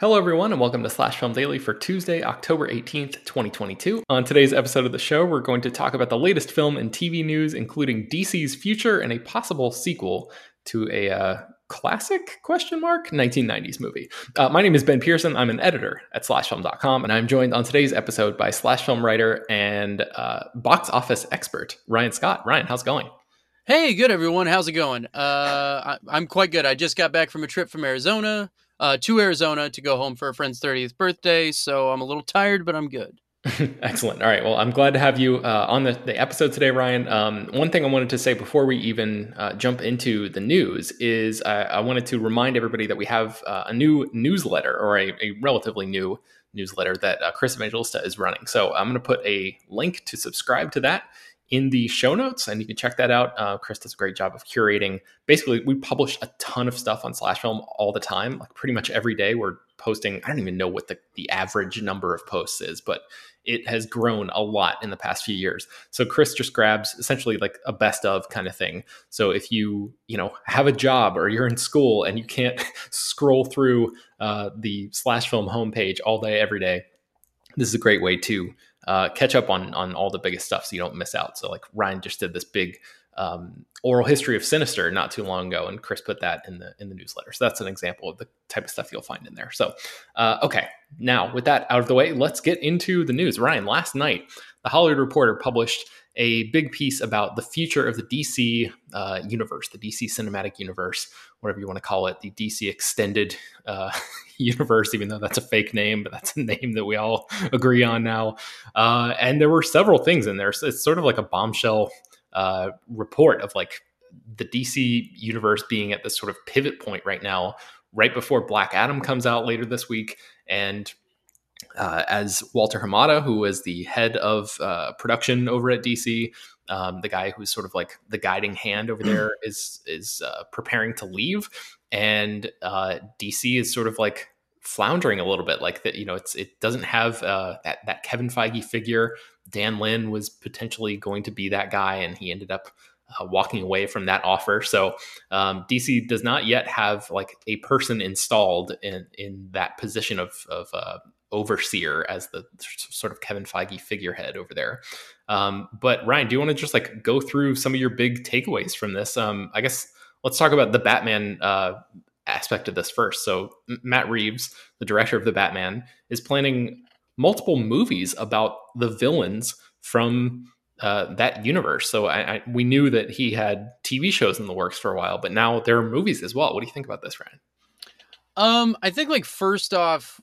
Hello, everyone, and welcome to Slash Film Daily for Tuesday, October 18th, 2022. On today's episode of the show, we're going to talk about the latest film and TV news, including DC's future and a possible sequel to a uh, classic question mark 1990s movie. Uh, my name is Ben Pearson. I'm an editor at slashfilm.com, and I'm joined on today's episode by slash film writer and uh, box office expert Ryan Scott. Ryan, how's it going? Hey, good everyone. How's it going? Uh, I, am quite good. I just got back from a trip from Arizona uh, to Arizona to go home for a friend's 30th birthday. So I'm a little tired, but I'm good. Excellent. All right. Well, I'm glad to have you uh, on the, the episode today, Ryan. Um, one thing I wanted to say before we even uh, jump into the news is I, I, wanted to remind everybody that we have uh, a new newsletter or a, a relatively new newsletter that uh, Chris Evangelista is running. So I'm going to put a link to subscribe to that in the show notes, and you can check that out. Uh, Chris does a great job of curating. Basically, we publish a ton of stuff on Slash Film all the time, like pretty much every day. We're posting. I don't even know what the the average number of posts is, but it has grown a lot in the past few years. So Chris just grabs essentially like a best of kind of thing. So if you you know have a job or you're in school and you can't scroll through uh, the Slash Film homepage all day every day, this is a great way to uh, catch up on on all the biggest stuff so you don't miss out. So like Ryan just did this big um, oral history of Sinister not too long ago, and Chris put that in the in the newsletter. So that's an example of the type of stuff you'll find in there. So uh, okay, now with that out of the way, let's get into the news. Ryan, last night the Hollywood Reporter published a big piece about the future of the DC uh, universe, the DC cinematic universe, whatever you want to call it, the DC extended uh, universe, even though that's a fake name, but that's a name that we all agree on now. Uh, and there were several things in there. So it's sort of like a bombshell uh, report of like the DC universe being at this sort of pivot point right now, right before Black Adam comes out later this week. And uh, as Walter Hamada, who was the head of uh, production over at DC, um, the guy who's sort of like the guiding hand over there, is is uh, preparing to leave, and uh, DC is sort of like floundering a little bit. Like that, you know, it's it doesn't have uh, that that Kevin Feige figure. Dan Lin was potentially going to be that guy, and he ended up uh, walking away from that offer. So um, DC does not yet have like a person installed in in that position of of uh, overseer as the sort of Kevin Feige figurehead over there. Um, but Ryan, do you want to just like go through some of your big takeaways from this? Um, I guess let's talk about the Batman uh, aspect of this first. So Matt Reeves, the director of the Batman, is planning multiple movies about the villains from uh, that universe. So I, I, we knew that he had TV shows in the works for a while, but now there are movies as well. What do you think about this, Ryan? Um, I think like first off,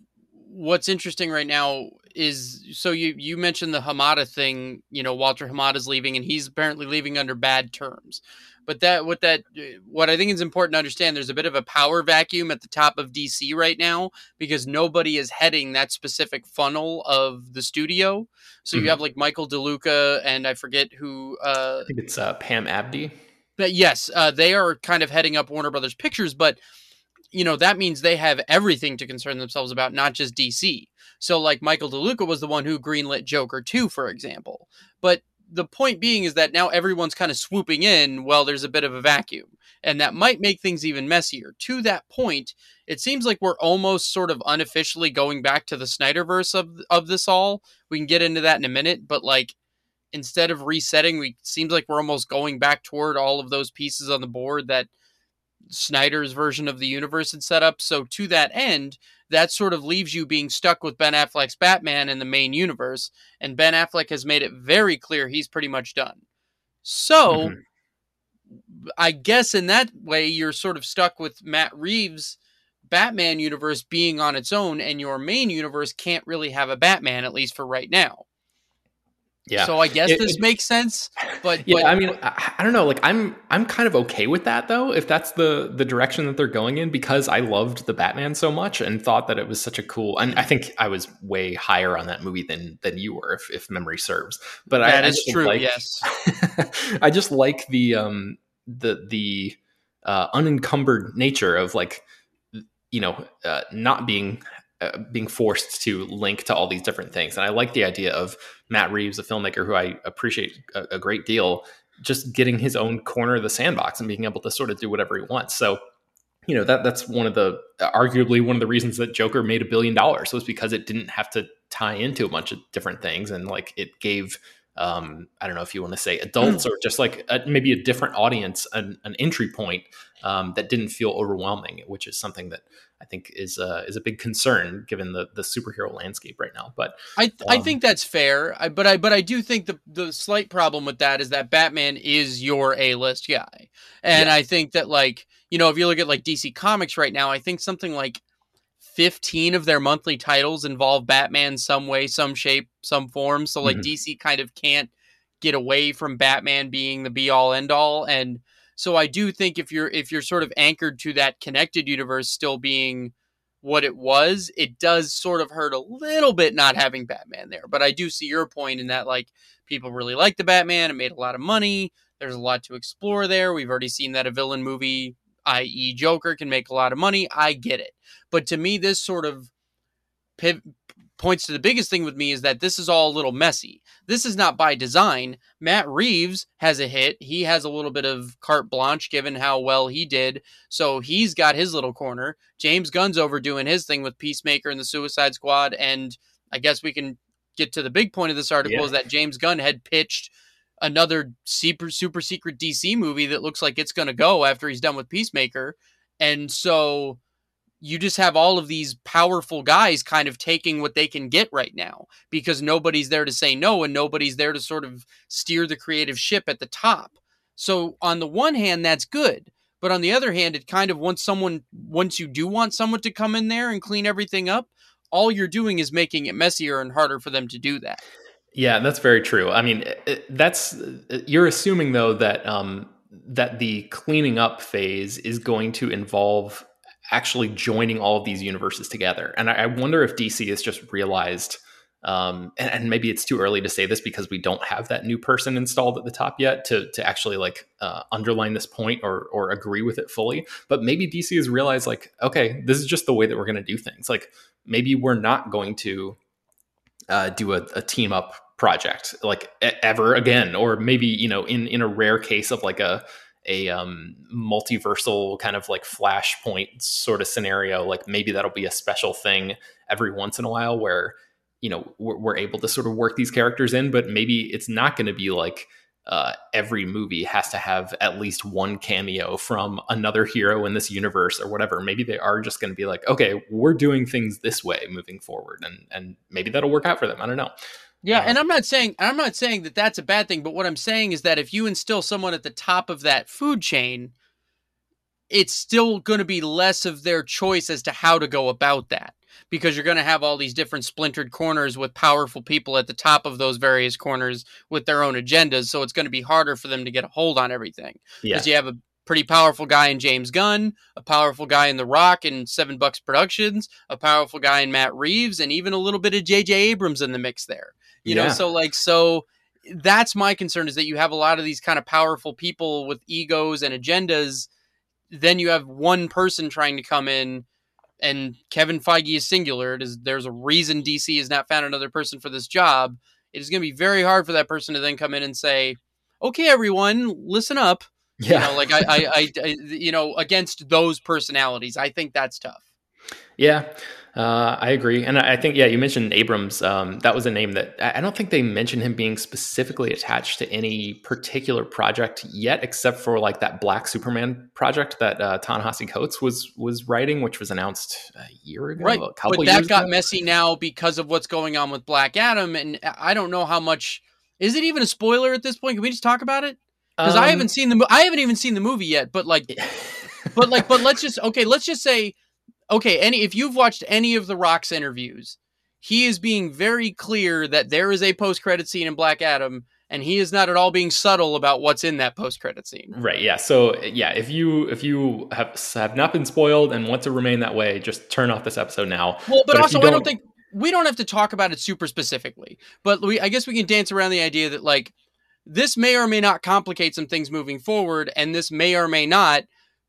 what's interesting right now is so you you mentioned the Hamada thing. You know, Walter Hamada's leaving, and he's apparently leaving under bad terms. But that what that what I think is important to understand, there's a bit of a power vacuum at the top of DC right now because nobody is heading that specific funnel of the studio. So mm-hmm. you have like Michael DeLuca and I forget who. Uh, I think it's uh, Pam Abdy. But yes, uh, they are kind of heading up Warner Brothers Pictures, but you know that means they have everything to concern themselves about, not just DC. So like Michael DeLuca was the one who greenlit Joker 2, for example. But the point being is that now everyone's kind of swooping in well there's a bit of a vacuum and that might make things even messier to that point it seems like we're almost sort of unofficially going back to the snyderverse of of this all we can get into that in a minute but like instead of resetting we seems like we're almost going back toward all of those pieces on the board that snyder's version of the universe had set up so to that end that sort of leaves you being stuck with Ben Affleck's Batman in the main universe. And Ben Affleck has made it very clear he's pretty much done. So mm-hmm. I guess in that way, you're sort of stuck with Matt Reeves' Batman universe being on its own, and your main universe can't really have a Batman, at least for right now. Yeah. So I guess it, this it, makes sense, but yeah, but, I mean, I, I, don't know. Like, I'm I'm kind of okay with that though, if that's the the direction that they're going in, because I loved the Batman so much and thought that it was such a cool. And I think I was way higher on that movie than than you were, if if memory serves. But that I, is I true. Like, yes. I just like the um the the uh, unencumbered nature of like you know uh, not being uh, being forced to link to all these different things. And I like the idea of Matt Reeves, a filmmaker who I appreciate a, a, great deal, just getting his own corner of the sandbox and being able to sort of do whatever he wants. So, you know, that that's one of the arguably one of the reasons that Joker made a billion dollars was because it didn't have to tie into a bunch of different things and like it gave um, I don't know if you want to say adults or just like a, maybe a different audience, an, an entry point um, that didn't feel overwhelming, which is something that I think is uh, is a big concern given the the superhero landscape right now. But I um, I think that's fair. I, but I but I do think the the slight problem with that is that Batman is your A list guy, and yeah. I think that like you know if you look at like DC Comics right now, I think something like 15 of their monthly titles involve Batman some way, some shape, some form. So like mm-hmm. DC kind of can't get away from Batman being the be all end all and so I do think if you're if you're sort of anchored to that connected universe still being what it was, it does sort of hurt a little bit not having Batman there. But I do see your point in that like people really like the Batman, it made a lot of money. There's a lot to explore there. We've already seen that a villain movie i.e., Joker, can make a lot of money. I get it. But to me, this sort of points to the biggest thing with me is that this is all a little messy. This is not by design. Matt Reeves has a hit. He has a little bit of carte blanche given how well he did. So he's got his little corner. James Gunn's overdoing his thing with Peacemaker and the Suicide Squad. And I guess we can get to the big point of this article yeah. is that James Gunn had pitched another super super secret DC movie that looks like it's going to go after he's done with Peacemaker. And so you just have all of these powerful guys kind of taking what they can get right now because nobody's there to say no and nobody's there to sort of steer the creative ship at the top. So on the one hand that's good, but on the other hand it kind of once someone once you do want someone to come in there and clean everything up, all you're doing is making it messier and harder for them to do that. Yeah, that's very true. I mean, that's you're assuming though that um, that the cleaning up phase is going to involve actually joining all of these universes together. And I, I wonder if DC has just realized, um, and, and, maybe it's too early to say this because we don't have that new person installed at the top yet to to actually like uh, underline this point or or agree with it fully. But maybe DC has realized like, okay, this is just the way that we're going to do things. Like maybe we're not going to uh, do a, a team up project like ever again or maybe you know in in a rare case of like a a um, multiversal kind of like flashpoint sort of scenario like maybe that'll be a special thing every once in a while where you know we're, we're able to sort of work these characters in, but maybe it's not going to be like uh, every movie has to have at least one cameo from another hero in this universe or whatever. Maybe they are just going to be like, okay, we're doing things this way moving forward, and and maybe that'll work out for them. I don't know. Yeah, uh, and I'm not saying I'm not saying that that's a bad thing, but what I'm saying is that if you instill someone at the top of that food chain, it's still going to be less of their choice as to how to go about that because you're going to have all these different splintered corners with powerful people at the top of those various corners with their own agendas. So it's going to be harder for them to get a hold on everything. Because yeah. you have a pretty powerful guy in James Gunn, a powerful guy in The Rock and Seven Bucks Productions, a powerful guy in Matt Reeves, and even a little bit of J.J. Abrams in the mix there. You yeah. know, so like, so that's my concern is that you have a lot of these kind of powerful people with egos and agendas. Then you have one person trying to come in and Kevin Feige is singular. It is there's a reason DC has not found another person for this job. It is going to be very hard for that person to then come in and say, "Okay, everyone, listen up." Yeah. You know, like I, I, I, I, you know, against those personalities, I think that's tough. Yeah, uh, I agree, and I think yeah, you mentioned Abrams. Um, that was a name that I don't think they mentioned him being specifically attached to any particular project yet, except for like that Black Superman project that uh, Ta-Nehisi Coates was was writing, which was announced a year ago. Right, but that got ago. messy now because of what's going on with Black Adam, and I don't know how much. Is it even a spoiler at this point? Can we just talk about it? Because um, I haven't seen the I haven't even seen the movie yet. But like, but like, but let's just okay. Let's just say okay, any if you've watched any of the Rock's interviews, he is being very clear that there is a post credit scene in Black Adam and he is not at all being subtle about what's in that post credit scene. Right. Yeah. So yeah, if you if you have have not been spoiled and want to remain that way, just turn off this episode now. Well, but, but also don't... I don't think we don't have to talk about it super specifically, but we I guess we can dance around the idea that like this may or may not complicate some things moving forward, and this may or may not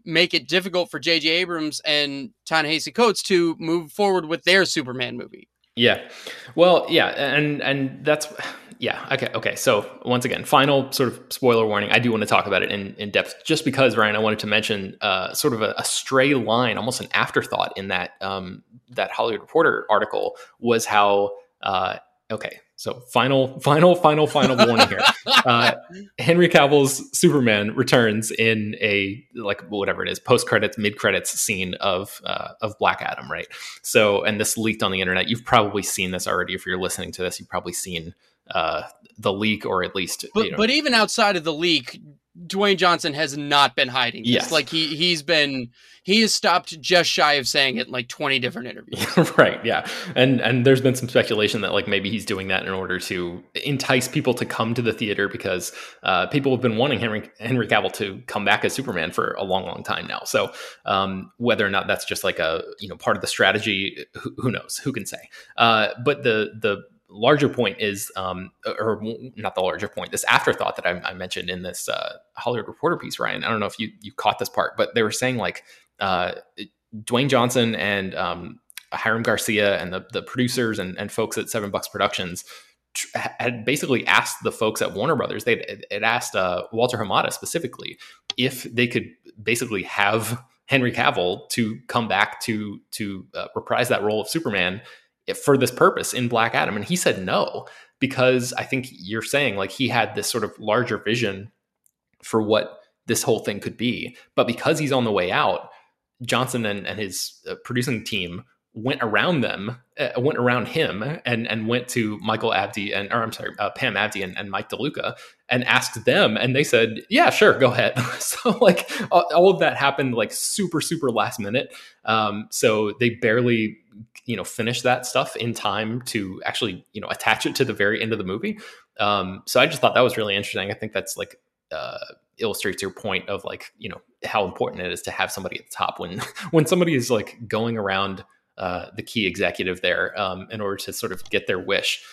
make it difficult for J.J. Abrams and Ta-Nehisi Coates to move forward with their Superman movie. Yeah, well, yeah, and and that's yeah, okay, okay. So once again, final sort of spoiler warning. I do want to talk about it in, in depth, just because Ryan, I wanted to mention uh, sort of a, a, stray line, almost an afterthought in that um, that Hollywood Reporter article was how uh, okay, so final, final, final, final warning here. Uh, Henry Cavill's Superman returns in a like whatever it is, post credits, mid credits scene of uh, of Black Adam, right? So, and this leaked on the internet. You've probably seen this already. If you're listening to this, you've probably seen uh, the leak, or at least. But you know, but even outside of the leak, Dwayne Johnson has not been hiding this. Yes. Like he he's been he has stopped just shy of saying it in like 20 different interviews. right, yeah. And and there's been some speculation that like maybe he's doing that in order to entice people to come to the theater because uh, people have been wanting Henry Henry Cavill to come back as Superman for a long long time now. So um, whether or not that's just like a, you know, part of the strategy who, who knows, who can say. Uh, but the the larger point is, um, or not the larger point, this afterthought that I, I mentioned in this uh, Hollywood Reporter piece, Ryan. I don't know if you you caught this part, but they were saying like uh, Dwayne Johnson and um, Hiram Garcia and the the producers and, and folks at Seven Bucks Productions had basically asked the folks at Warner Brothers, they had asked uh, Walter Hamada specifically if they could basically have Henry Cavill to come back to to uh, reprise that role of Superman for this purpose in Black Adam? And he said no, because I think you're saying like he had this sort of larger vision for what this whole thing could be. But because he's on the way out, Johnson and, and his uh, producing team went around them, uh, went around him, and and went to Michael Abdy and or I'm sorry, uh, Pam Abdy and, and, Mike DeLuca and asked them, and they said, "Yeah, sure, go ahead." so like all, all, of that happened like super super last minute. Um, so they barely you know finish that stuff in time to actually you know attach it to the very end of the movie. Um, so I just thought that was really interesting. I think that's like uh, illustrates your point of like you know how important it is to have somebody at the top when when somebody is like going around uh, the key executive there um, in order to sort of get their wish.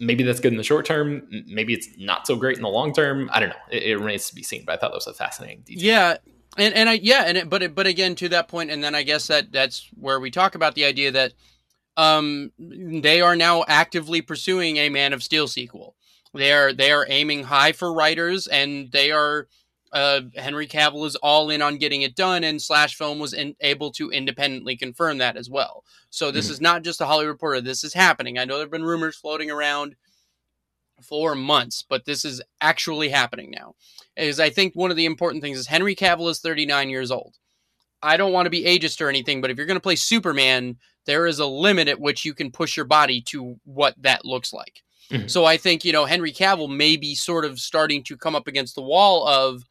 Maybe that's good in the short term. Maybe it's not so great in the long term. I don't know. It, it remains to be seen. But I thought that was a fascinating detail. Yeah, and and I yeah, and it, but it, but again to that point, and then I guess that that's where we talk about the idea that um, they are now actively pursuing a Man of Steel sequel. They are they are aiming high for writers, and they are uh, Henry Cavill is all in on getting it done, and Slash Film was in, able to independently confirm that as well. So this mm-hmm. is not just a Hollywood reporter. This is happening. I know there have been rumors floating around for months, but this is actually happening now. Is I think one of the important things is Henry Cavill is 39 years old. I don't want to be ageist or anything, but if you're going to play Superman, there is a limit at which you can push your body to what that looks like. Mm-hmm. So I think, you know, Henry Cavill may be sort of starting to come up against the wall of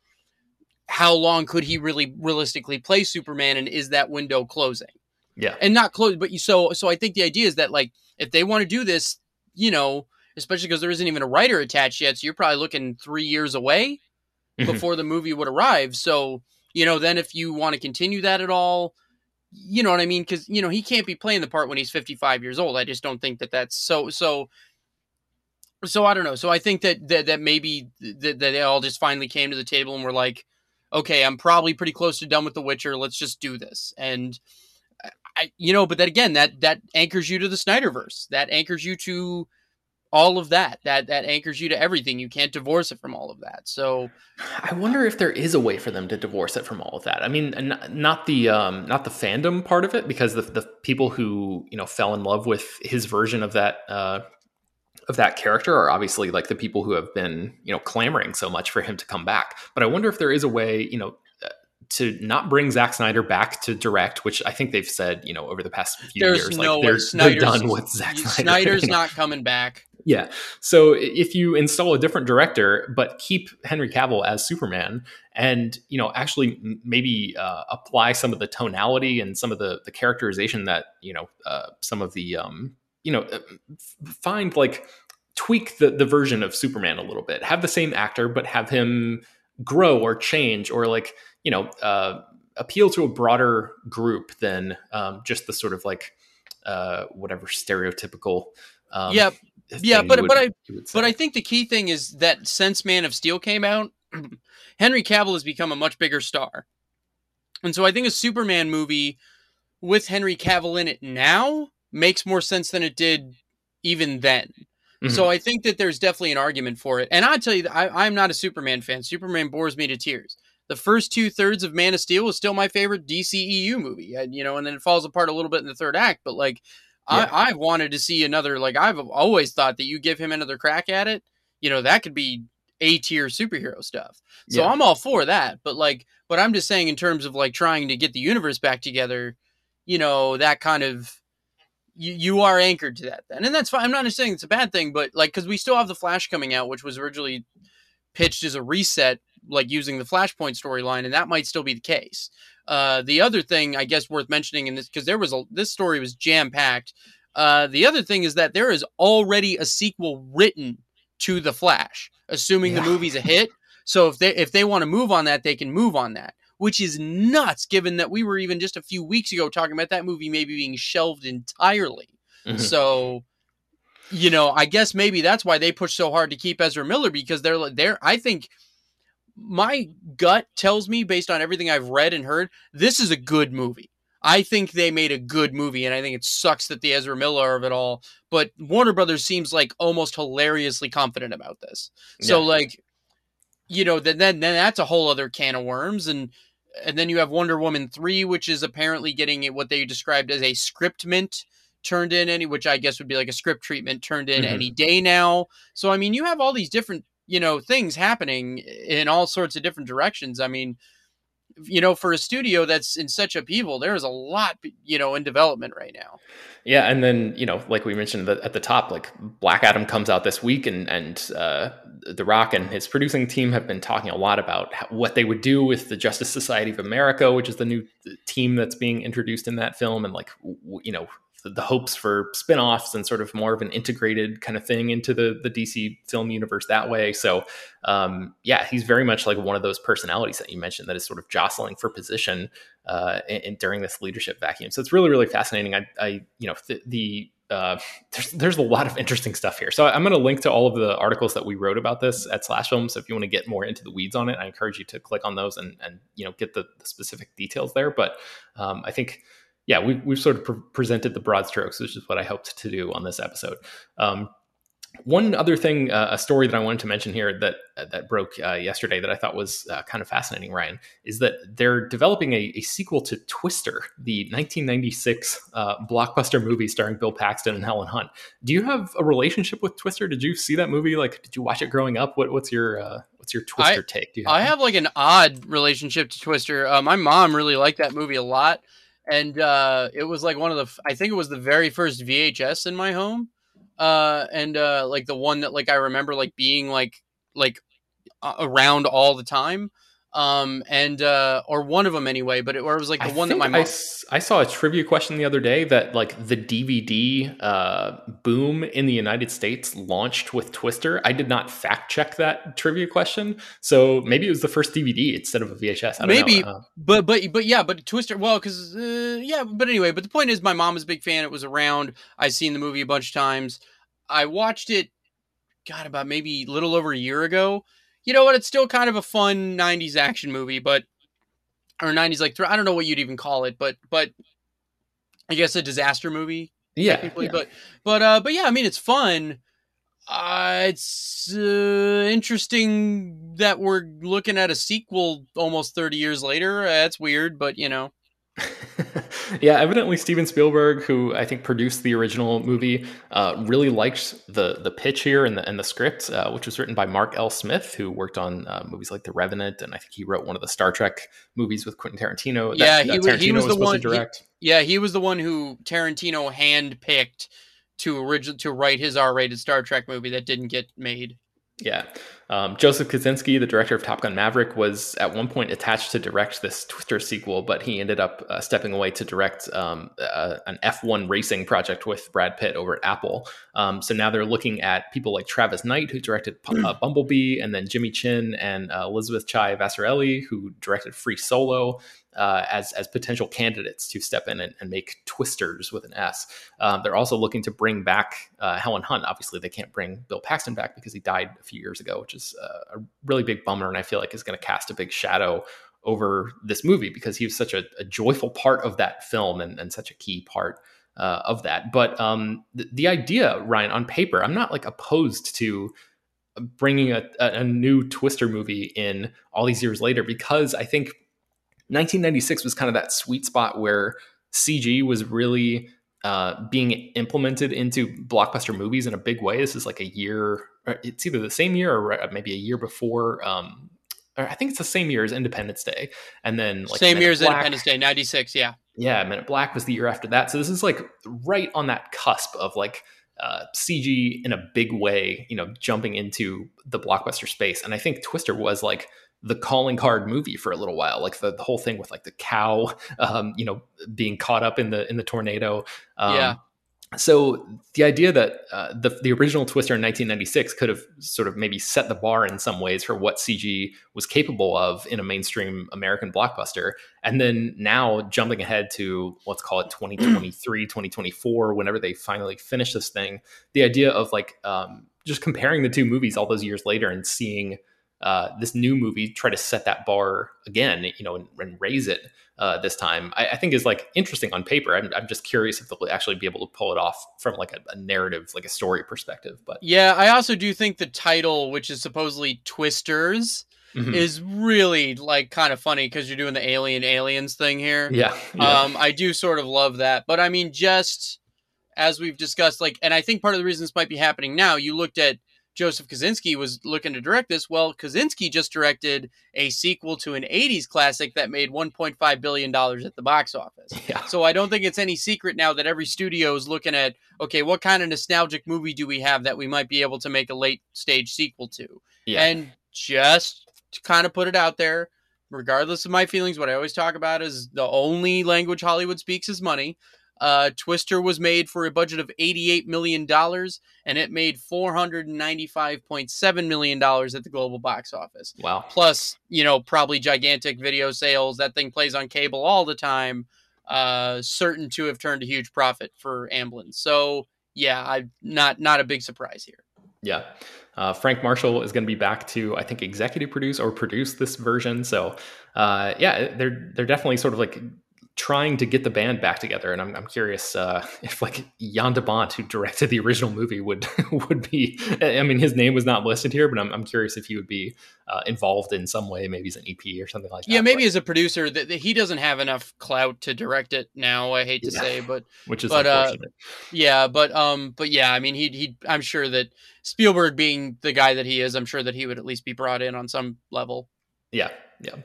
how long could he really realistically play Superman and is that window closing? Yeah. And not close, but you so so I think the idea is that like if they want to do this, you know, especially because there isn't even a writer attached yet, so you're probably looking three years away mm-hmm. before the movie would arrive. So, you know, then if you want to continue that at all, you know what I mean? Because you know he can't be playing the part when he's 55 years old. I just don't think that that's so. So so I don't know. So I think that that, that maybe that, that they all just finally came to the table and were like, okay, I'm probably pretty close to done with The Witcher. Let's just do this. And I, you know, but that again, that that anchors you to the Snyderverse. That anchors you to all of that. That that anchors you to everything. You can't divorce it from all of that. So I wonder if there is a way for them to divorce it from all of that. I mean, not the um, not the fandom part of it, because the the people who you know fell in love with his version of that uh, of that character are obviously like the people who have been you know clamoring so much for him to come back but i wonder if there is a way you know uh, to not bring Zack Snyder back to direct, which I think they've said, you know, over the past few There's years, no like they're, they're, done with Zack Snyder. Snyder's you know? not coming back. Yeah. So if you install a different director, but keep Henry Cavill as Superman, and you know, actually maybe uh, apply some of the tonality and some of the the characterization that you know, uh, some of the um, you know, uh, find like tweak the the version of Superman a little bit. Have the same actor, but have him grow or change or like you know uh, appeal to a broader group than um, just the sort of like uh, whatever stereotypical. Um, yeah, yeah, but would, but I but I think the key thing is that since Man of Steel came out, Henry Cavill has become a much bigger star, and so I think a Superman movie with Henry Cavill in it now makes more sense than it did even then. Mm-hmm. So I think that there's definitely an argument for it. And I tell you, that I, I'm not a Superman fan. Superman bores me to tears. The first two thirds of Man of Steel is still my favorite DCEU movie, and, you know, and then it falls apart a little bit in the third act. But like, yeah. I, I've wanted to see another. Like, I've always thought that you give him another crack at it, you know, that could be a tier superhero stuff. So yeah. I'm all for that. But like, but I'm just saying in terms of like trying to get the universe back together, you know, that kind of you, you are anchored to that then and that's fine i'm not saying it's a bad thing but like because we still have the flash coming out which was originally pitched as a reset like using the flashpoint storyline and that might still be the case uh, the other thing i guess worth mentioning in this because there was a this story was jam packed uh, the other thing is that there is already a sequel written to the flash assuming yeah. the movie's a hit so if they if they want to move on that they can move on that which is nuts given that we were even just a few weeks ago talking about that movie maybe being shelved entirely. Mm-hmm. So, you know, I guess maybe that's why they push so hard to keep Ezra Miller because they're they're I think my gut tells me based on everything I've read and heard, this is a good movie. I think they made a good movie, and I think it sucks that the Ezra Miller of it all. But Warner Brothers seems like almost hilariously confident about this. So, yeah. like, you know, then, then then that's a whole other can of worms. And and then you have Wonder Woman 3, which is apparently getting what they described as a scriptment turned in any which I guess would be like a script treatment turned in mm-hmm. any day now. So I mean, you have all these different, you know, things happening in all sorts of different directions. I mean, you know, for a studio that's in such upheaval, there is a lot, you know, in development right now. Yeah, and then you know, like we mentioned at the top, like Black Adam comes out this week, and and uh, The Rock and his producing team have been talking a lot about what they would do with the Justice Society of America, which is the new team that's being introduced in that film, and like you know the, hopes for spin-offs and sort of more of an integrated kind of thing into the the DC film universe that way. So um, yeah, he's very much like one of those personalities that you mentioned that is sort of jostling for position uh, in, in, during this leadership vacuum. So it's really really fascinating. I, I you know the, the uh, there's there's a lot of interesting stuff here. So I'm going to link to all of the articles that we wrote about this at Slash Film. So if you want to get more into the weeds on it, I encourage you to click on those and and you know get the, the specific details there. But um, I think yeah, we, we've sort of pre- presented the broad strokes, which is what I hoped to do on this episode. Um, one other thing, uh, a story that I wanted to mention here that uh, that broke uh, yesterday that I thought was uh, kind of fascinating, Ryan, is that they're developing a, a sequel to Twister, the 1996 uh, blockbuster movie starring Bill Paxton and Helen Hunt. Do you have a relationship with Twister? Did you see that movie? Like, did you watch it growing up? What, what's your uh, what's your Twister I, take? Have I have like an odd relationship to Twister. my mom really liked that movie a lot, and uh, it was like one of the I think it was the very first VHS in my home uh and uh like the one that like i remember like being like like around all the time um and uh or one of them anyway but it, or it was like the I one that my mom I, I, saw a trivia question the other day that like the dvd uh boom in the united states launched with twister. I did not fact check that trivia question so maybe it was the first dvd instead of a vhs maybe uh, but but but yeah but twister well because uh, yeah but anyway but the point is my mom is a big fan. It was around. I've seen the movie a bunch of times. I watched it god about maybe a little over a year ago you know what? It's still kind of a fun '90s action movie, but or '90s like I don't know what you'd even call it, but but I guess a disaster movie. Yeah, yeah. but but uh, but yeah, I mean it's fun. Uh, it's uh, interesting that we're looking at a sequel almost 30 years later. That's weird, but you know. yeah, evidently Steven Spielberg, who I think produced the original movie, uh, really liked the the pitch here and the and the script, uh, which was written by Mark L. Smith, who worked on uh, movies like The Revenant, and I think he wrote one of the Star Trek movies with Quentin Tarantino. Yeah, that, he, Tarantino he was, was the one. He, yeah, he was the one who Tarantino handpicked to original to write his R-rated Star Trek movie that didn't get made. Yeah. Um, Joseph Kosinski, the director of Top Gun Maverick, was at one point attached to direct this Twister sequel, but he ended up uh, stepping away to direct um, uh, an F1 racing project with Brad Pitt over at Apple. Um, so now they're looking at people like Travis Knight, who directed uh, Bumblebee, and then Jimmy Chin and uh, Elizabeth Chai Vasarhelyi, who directed Free Solo uh, as as potential candidates to step in and, and make twisters with an S. Um, they're also looking to bring back uh, Helen Hunt. Obviously, they can't bring Bill Paxton back because he died a few years ago, which is uh, a really big bummer, and I feel like is going to cast a big shadow over this movie because he was such a, a joyful part of that film and, and such a key part. Uh, of that. But um, the, the, idea, Ryan, on paper, I'm not like opposed to bringing a, a, new Twister movie in all these years later because I think 1996 was kind of that sweet spot where CG was really uh, being implemented into blockbuster movies in a big way. This is like a year, it's either the same year or uh, maybe a year before. Um, I think it's the same year as Independence Day, and then like same year as Independence Day, '96. Yeah, yeah. Men in Black was the year after that. So this is like right on that cusp of like uh, CG in a big way, you know, jumping into the blockbuster space. And I think Twister was like the calling card movie for a little while like the, the whole thing with like the cow um, you know being caught up in the in the tornado. Um, yeah. so the idea that uh, the, the original twister in 1996 could have sort of maybe set the bar in some ways for what cg was capable of in a mainstream american blockbuster. And then now jumping ahead to let's call it 2023 2024 whenever they finally finish this thing the idea of like um, just comparing the two movies all those years later and seeing uh, this new movie try to set that bar again, you know, and, and raise it uh, this time, I, I, think is like interesting on paper. I'm, I'm, just curious if they'll actually be able to pull it off from like a, a, narrative, like a story perspective. But yeah, I also do think the title, which is supposedly Twisters, mm-hmm. is really like kind of funny because you're doing the alien aliens thing here. Yeah, yeah. Um, I do sort of love that, but I mean, just as we've discussed, like, and I think part of the reason this might be happening now, you looked at Joseph Kosinski was looking to direct this. Well, Kosinski just directed a sequel to an 80s classic that made $1.5 billion at the box office. Yeah. So I don't think it's any secret now that every studio is looking at, okay, what kind of nostalgic movie do we have that we might be able to make a late stage sequel to? Yeah. And just to kind of put it out there, regardless of my feelings, what I always talk about is the only language Hollywood speaks is money. Uh, Twister was made for a budget of $88 million and it made $495.7 million at the global box office. Wow. Plus, you know, probably gigantic video sales. That thing plays on cable all the time. Uh, certain to have turned a huge profit for Amblin. So, yeah, I'm not not a big surprise here. Yeah. Uh, Frank Marshall is going to be back to, I think, executive produce or produce this version. So, uh, yeah, they're they're definitely sort of like trying to get the band back together, and I'm, I'm curious uh, if like Jan de Bont, who directed the original movie, would would be. I mean, his name was not listed here, but I'm, I'm curious if he would be uh, involved in some way. Maybe he's an EP or something like that. Yeah, maybe but, as a producer, that he doesn't have enough clout to direct it now. I hate to yeah, say, but which is but, uh, yeah, but um, but yeah, I mean, he he. I'm sure that Spielberg, being the guy that he is, I'm sure that he would at least be brought in on some level. Yeah, yeah.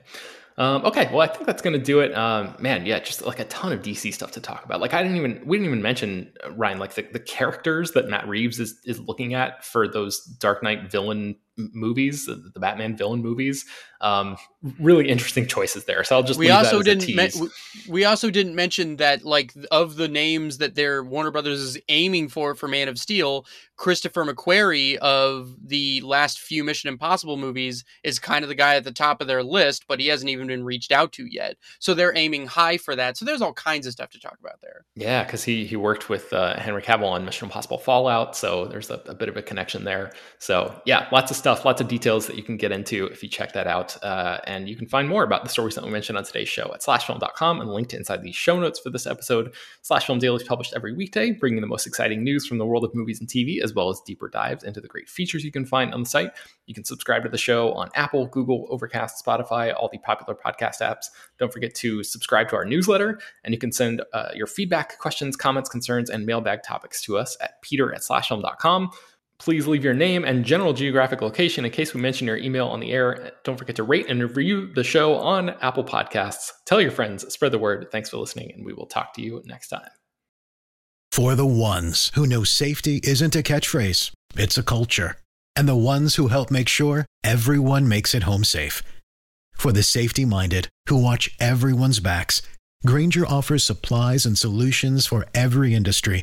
Um, okay, well, I think that's going to do it. Um, man, yeah, just like a ton of DC stuff to talk about. Like, I didn't even we didn't even mention uh, Ryan, like the, the characters that Matt Reeves is is looking at for those Dark Knight villain movies, the, the Batman villain movies. Um, really interesting choices there. So I'll just we also didn't me- we also didn't mention that like of the names that their Warner Brothers is aiming for for Man of Steel, Christopher McQuarrie of the last few Mission Impossible movies is kind of the guy at the top of their list, but he hasn't even been reached out to yet. So they're aiming high for that. So there's all kinds of stuff to talk about there. Yeah, because he he worked with uh, Henry Cavill on Mission Impossible Fallout, so there's a, a bit of a connection there. So yeah, lots of stuff, lots of details that you can get into if you check that out. Uh, and you can find more about the stories that we mentioned on today's show at slashfilm.com and linked inside the show notes for this episode. Slash Film Daily is published every weekday, bringing the most exciting news from the world of movies and TV, as well as deeper dives into the great features you can find on the site. You can subscribe to the show on Apple, Google, Overcast, Spotify, all the popular podcast apps. Don't forget to subscribe to our newsletter, and you can send uh, your feedback, questions, comments, concerns, and mailbag topics to us at peter at slashfilm.com. Please leave your name and general geographic location in case we mention your email on the air. Don't forget to rate and review the show on Apple Podcasts. Tell your friends, spread the word. Thanks for listening, and we will talk to you next time. For the ones who know safety isn't a catchphrase, it's a culture, and the ones who help make sure everyone makes it home safe. For the safety minded who watch everyone's backs, Grainger offers supplies and solutions for every industry